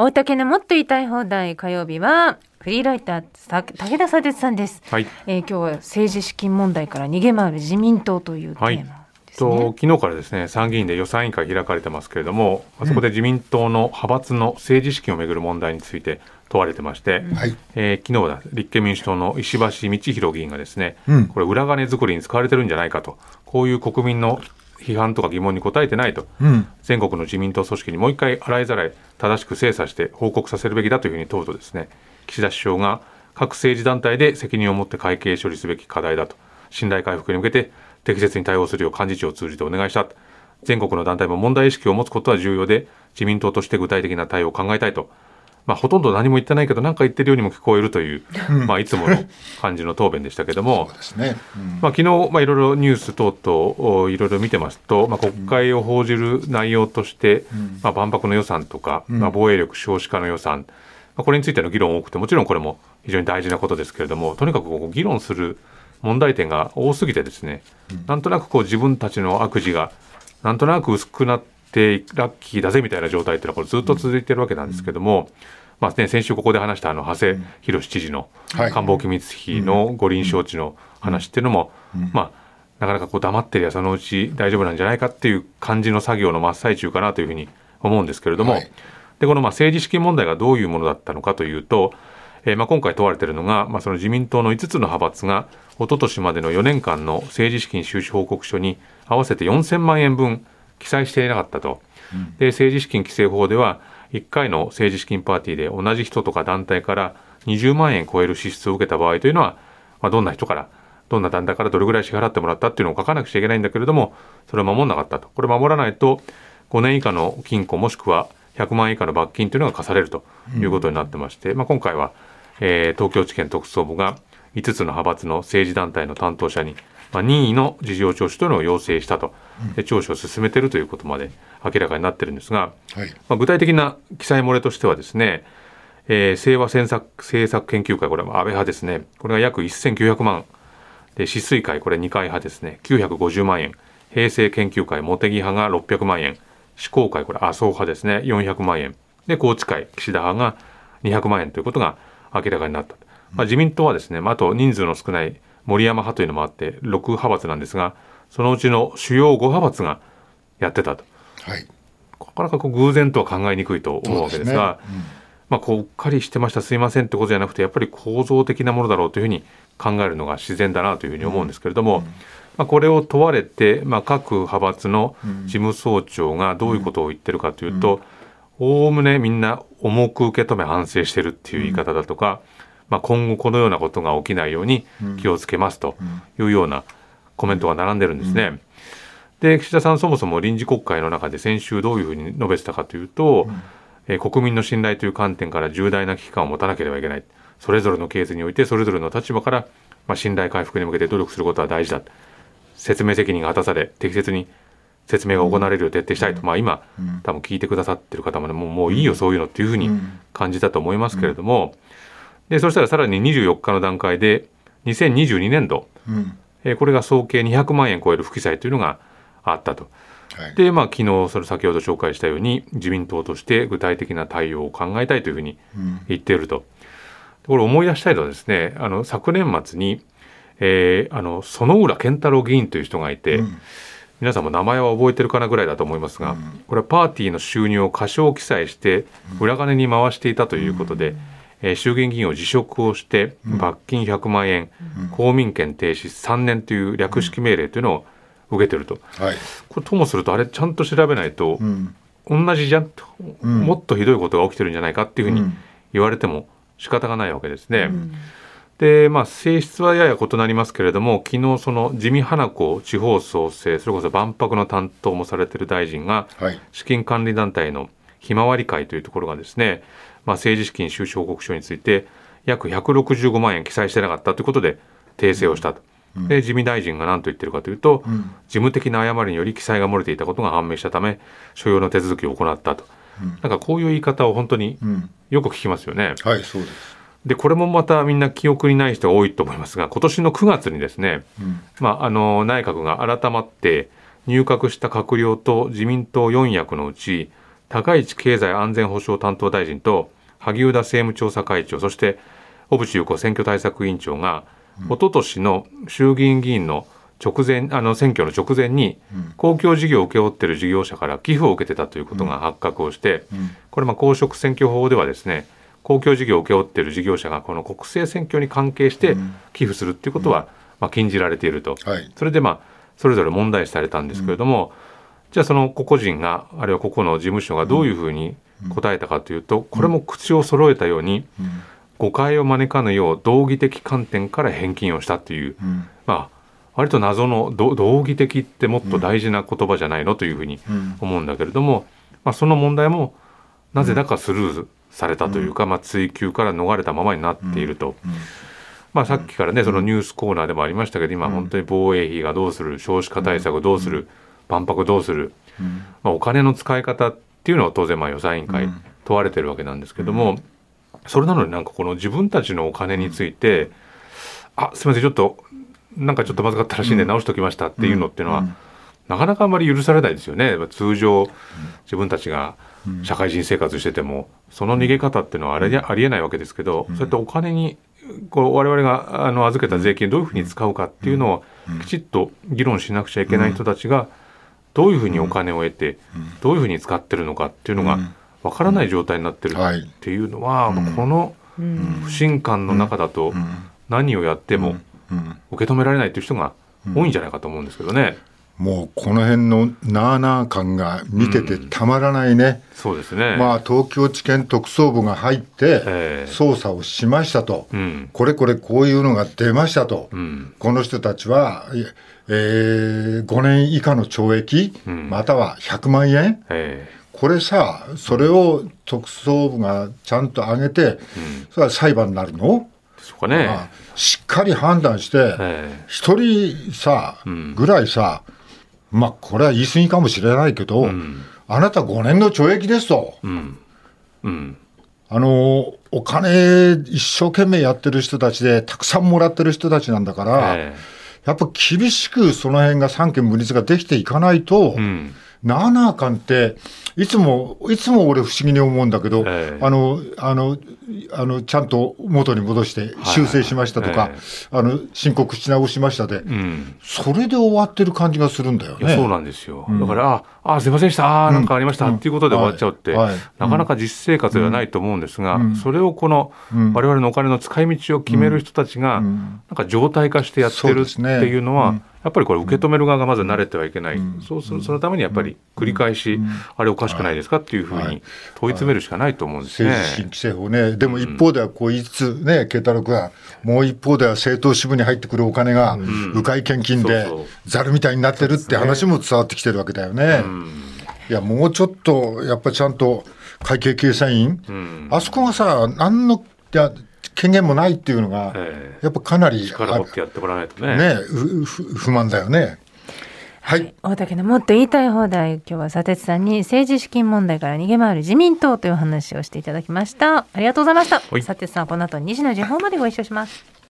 大竹のもっと言いたい放題火曜日はフリーライターさ武田佐哲さんです、はい。えー今日は政治資金問題から逃げ回る自民党というテーマですね、と昨日からですね参議院で予算委員会開かれてますけれども、あそこで自民党の派閥の政治資金をめぐる問題について問われてまして、はい。えー昨日は立憲民主党の石橋道弘議員がですね、うん。これ裏金作りに使われてるんじゃないかとこういう国民の批判とか疑問に答えてないと、うん。全国の自民党組織にもう一回洗いざらい正しく精査して報告させるべきだというふうに問うとですね岸田首相が各政治団体で責任を持って会計処理すべき課題だと。信頼回復に向けて適切に対応するよう幹事長を通じてお願いした。全国の団体も問題意識を持つことは重要で自民党として具体的な対応を考えたいと、まあ、ほとんど何も言ってないけど何か言ってるようにも聞こえるという、まあ、いつもの感じの答弁でしたけどもね。うん。まあ、昨日、まあ、いろいろニュース等々おいろいろ見てますと、まあ、国会を報じる内容として、まあ、万博の予算とか、まあ、防衛力少子化の予算、まあ、これについての議論多くてもちろんこれも非常に大事なことですけれどもとにかくこう議論する問題点が多すぎてですね、なんとなくこう自分たちの悪事がなんとなく薄くなってラッキーだぜみたいな状態っていうのはこれずっと続いてるわけなんですけども、まあね、先週ここで話したあの長谷博知事のはい。官房機密費の五輪招致の話っていうのも、まあなかなかこう黙ってりゃそのうち大丈夫なんじゃないかっていう感じの作業の真っ最中かなというふうに思うんですけれども、はい。でこのまあ政治資金問題がどういうものだったのかというと、えーまあ今回問われているのが、まあ、その自民党の5つの派閥が一昨年までの4年間の政治資金収支報告書に合わせて4000万円分記載していなかったと。で政治資金規正法では1回の政治資金パーティーで同じ人とか団体から20万円超える支出を受けた場合というのは、まあ、どんな人からどんな団体からどれぐらい支払ってもらったっていうのを書かなくちゃいけないんだけれどもそれを守らなかったと。これ守らないと5年以下の禁錮もしくは100万円以下の罰金というのが課されるということになってまして、まあ、今回は、えー東京地検特捜部が5つの派閥の政治団体の担当者に、まあ、任意の事情聴取というのを要請したと、で聴取を進めているということまで明らかになってるんですが、はい。まあ、具体的な記載漏れとしてはですね、えー、清和政策政策研究会これは安倍派ですね。これが約1900万。で止水会これ二階派ですね。950万円。平成研究会茂木派が600万円。志向会これ麻生派ですね。400万円。で宏池会岸田派が200万円ということが明らかになった、まあ、自民党はですね、まあ、あと人数の少ない森山派というのもあって6派閥なんですがそのうちの主要5派閥がやってたと。はい。なかなかこう偶然とは考えにくいと思うわけですがそうまあ、こううっかりしてましたすいませんってことじゃなくてやっぱり構造的なものだろうというふうに考えるのが自然だなというふうに思うんですけれども、まあ、これを問われて、まあ、各派閥の事務総長がどういうことを言ってるかというとおおむねみんな重く受け止め反省してるっていう言い方だとか、まあ、今後このようなことが起きないように気をつけますというようなコメントが並んでるんですね。で岸田さんそもそも臨時国会の中で先週どういうふうに述べてたかというと、えー国民の信頼という観点から重大な危機感を持たなければいけない。それぞれのケースにおいてそれぞれの立場から、まあ、信頼回復に向けて努力することは大事だ。説明責任が果たされ適切に説明が行われるよう徹底したいと、まあ、今多分聞いてくださってる方もねもうもういいよそういうのっていうふうに感じたと思いますけれども、でそしたらさらに24日の段階で2022年度、うん。えーこれが総計200万円超える不記載というのがあったと。はい。で、まあ、昨日、それ先ほど紹介したように、自民党として具体的な対応を考えたいというふうに言っていると。これ思い出したいのはですね、あの、昨年末に、えーあの、園浦健太郎議員という人がいて、皆さんも名前は覚えてるかなぐらいだと思いますが、これはパーティーの収入を過少記載して、裏金に回していたということで、えー衆議院議員を辞職をして、罰金100万円、公民権停止3年という略式命令というのを受けてると。はい。これともするとあれちゃんと調べないと、うん。同じじゃんと、んもっとひどいことが起きてるんじゃないかっていうふうにうん言われても仕方がないわけですね。でまあ性質はやや異なりますけれども昨日その自見花子地方創生それこそ万博の担当もされている大臣がはい。資金管理団体のひまわり会というところがですね、まあ、政治資金収支報告書について約165万円記載してなかったということで訂正をしたと。で自見大臣が何と言ってるかというと、事務的な誤りにより記載が漏れていたことが判明したため所要の手続きを行ったと、なんかこういう言い方を本当にうん。よく聞きますよね。はい、そうです。でこれもまたみんな記憶にない人が多いと思いますが今年の9月にですね、まあ、あの内閣が改まって入閣した閣僚と自民党4役のうち高市経済安全保障担当大臣と萩生田政務調査会長そして小渕優子選挙対策委員長が、一昨年の衆議院議員の直前あの選挙の直前に公共事業を請け負っている事業者から寄付を受けてたということが発覚をして、これまあ公職選挙法ではですね公共事業を請け負っている事業者がこの国政選挙に関係して寄付するっていうことはまあ禁じられていると、はい。それでまあそれぞれ問題視されたんですけれども、じゃあその個々人があるいは個々の事務所がどういうふうに答えたかというと、これも口を揃えたように、誤解を招かぬよう道義的観点から返金をしたっていう、まあ割と謎のど道義的ってもっと大事な言葉じゃないのというふうに思うんだけれども、まあ、その問題もなぜだかスルーされたというか、まあ、追及から逃れたままになっていると。まあ、さっきからねそのニュースコーナーでもありましたけど今本当に防衛費がどうする少子化対策どうする万博どうする、まあ、お金の使い方っていうのは当然まあ予算委員会問われてるわけなんですけども、それなのになんかこの自分たちのお金について、あすみませんちょっとなんかちょっとまずかったらしいんで直しておきましたっていうのっていうのは、なかなかあんまり許されないですよね。通常自分たちが社会人生活しててもその逃げ方っていうのはあれありえないわけですけど、そうやってお金にこう我々があの預けた税金どういうふうに使うかっていうのをきちっと議論しなくちゃいけない人たちがどういうふうにお金を得てどういうふうに使ってるのかっていうのがわからない状態になってるはいっていうのは、この不信感の中だと何をやっても受け止められないという人が多いんじゃないかと思うんですけどね。もうこの辺のなあなあ感が見ててたまらないね。そうですね。まあ東京地検特捜部が入ってええ。捜査をしましたと、うん。これこれこういうのが出ましたと、うん。この人たちは、えー5年以下の懲役、ん。または100万円。えこれさそれを特捜部がちゃんと上げて、それは裁判になるの、えそうかね。まあしっかり判断してえ一、人さ、ん。ぐらいさまあこれは言い過ぎかもしれないけど、ん。あなた5年の懲役ですと。うん。うん。あのお金一生懸命やってる人たちでたくさんもらってる人たちなんだから、えやっぱ厳しくその辺が三権分立ができていかないと、えうんなあなあかんっていつもいつも俺不思議に思うんだけど、ええ。あのあのあのちゃんと元に戻して修正しましたとか、えあの申告し直しましたで、うん。それで終わってる感じがするんだよね。そうなんですよ、だからああすいませんでした。あーなんかありました、っていうことで終わっちゃうって、はい。はい。なかなか実生活ではないと思うんですが、それをこのうん。我々のお金の使い道を決める人たちが、なんか常態化してやってるっていうのは、やっぱりこれ受け止める側がまず慣れてはいけない、そうするそのためにやっぱり繰り返し、あれおかしくないですかっていうふうに問い詰めるしかないと思うんですね。政治資金規正法ね、でも一方ではこう言いつつね、慶太郎君は、もう一方では政党支部に入ってくるお金が、迂回献金でざるみたいになってるって話も伝わってきてるわけだよね。いや、もうちょっと、やっぱちゃんと会計検査院、あそこがさ、何のいや権限もないっていうのが、ええ。やっぱかなり力持ってやってもらわないとね。ね不満だよね。はい、大竹のもっと言いたい放題。今日は佐哲さんに政治資金問題から逃げ回る自民党という話をしていただきました。ありがとうございました。はい。佐哲さんこの後2時の時報までご一緒します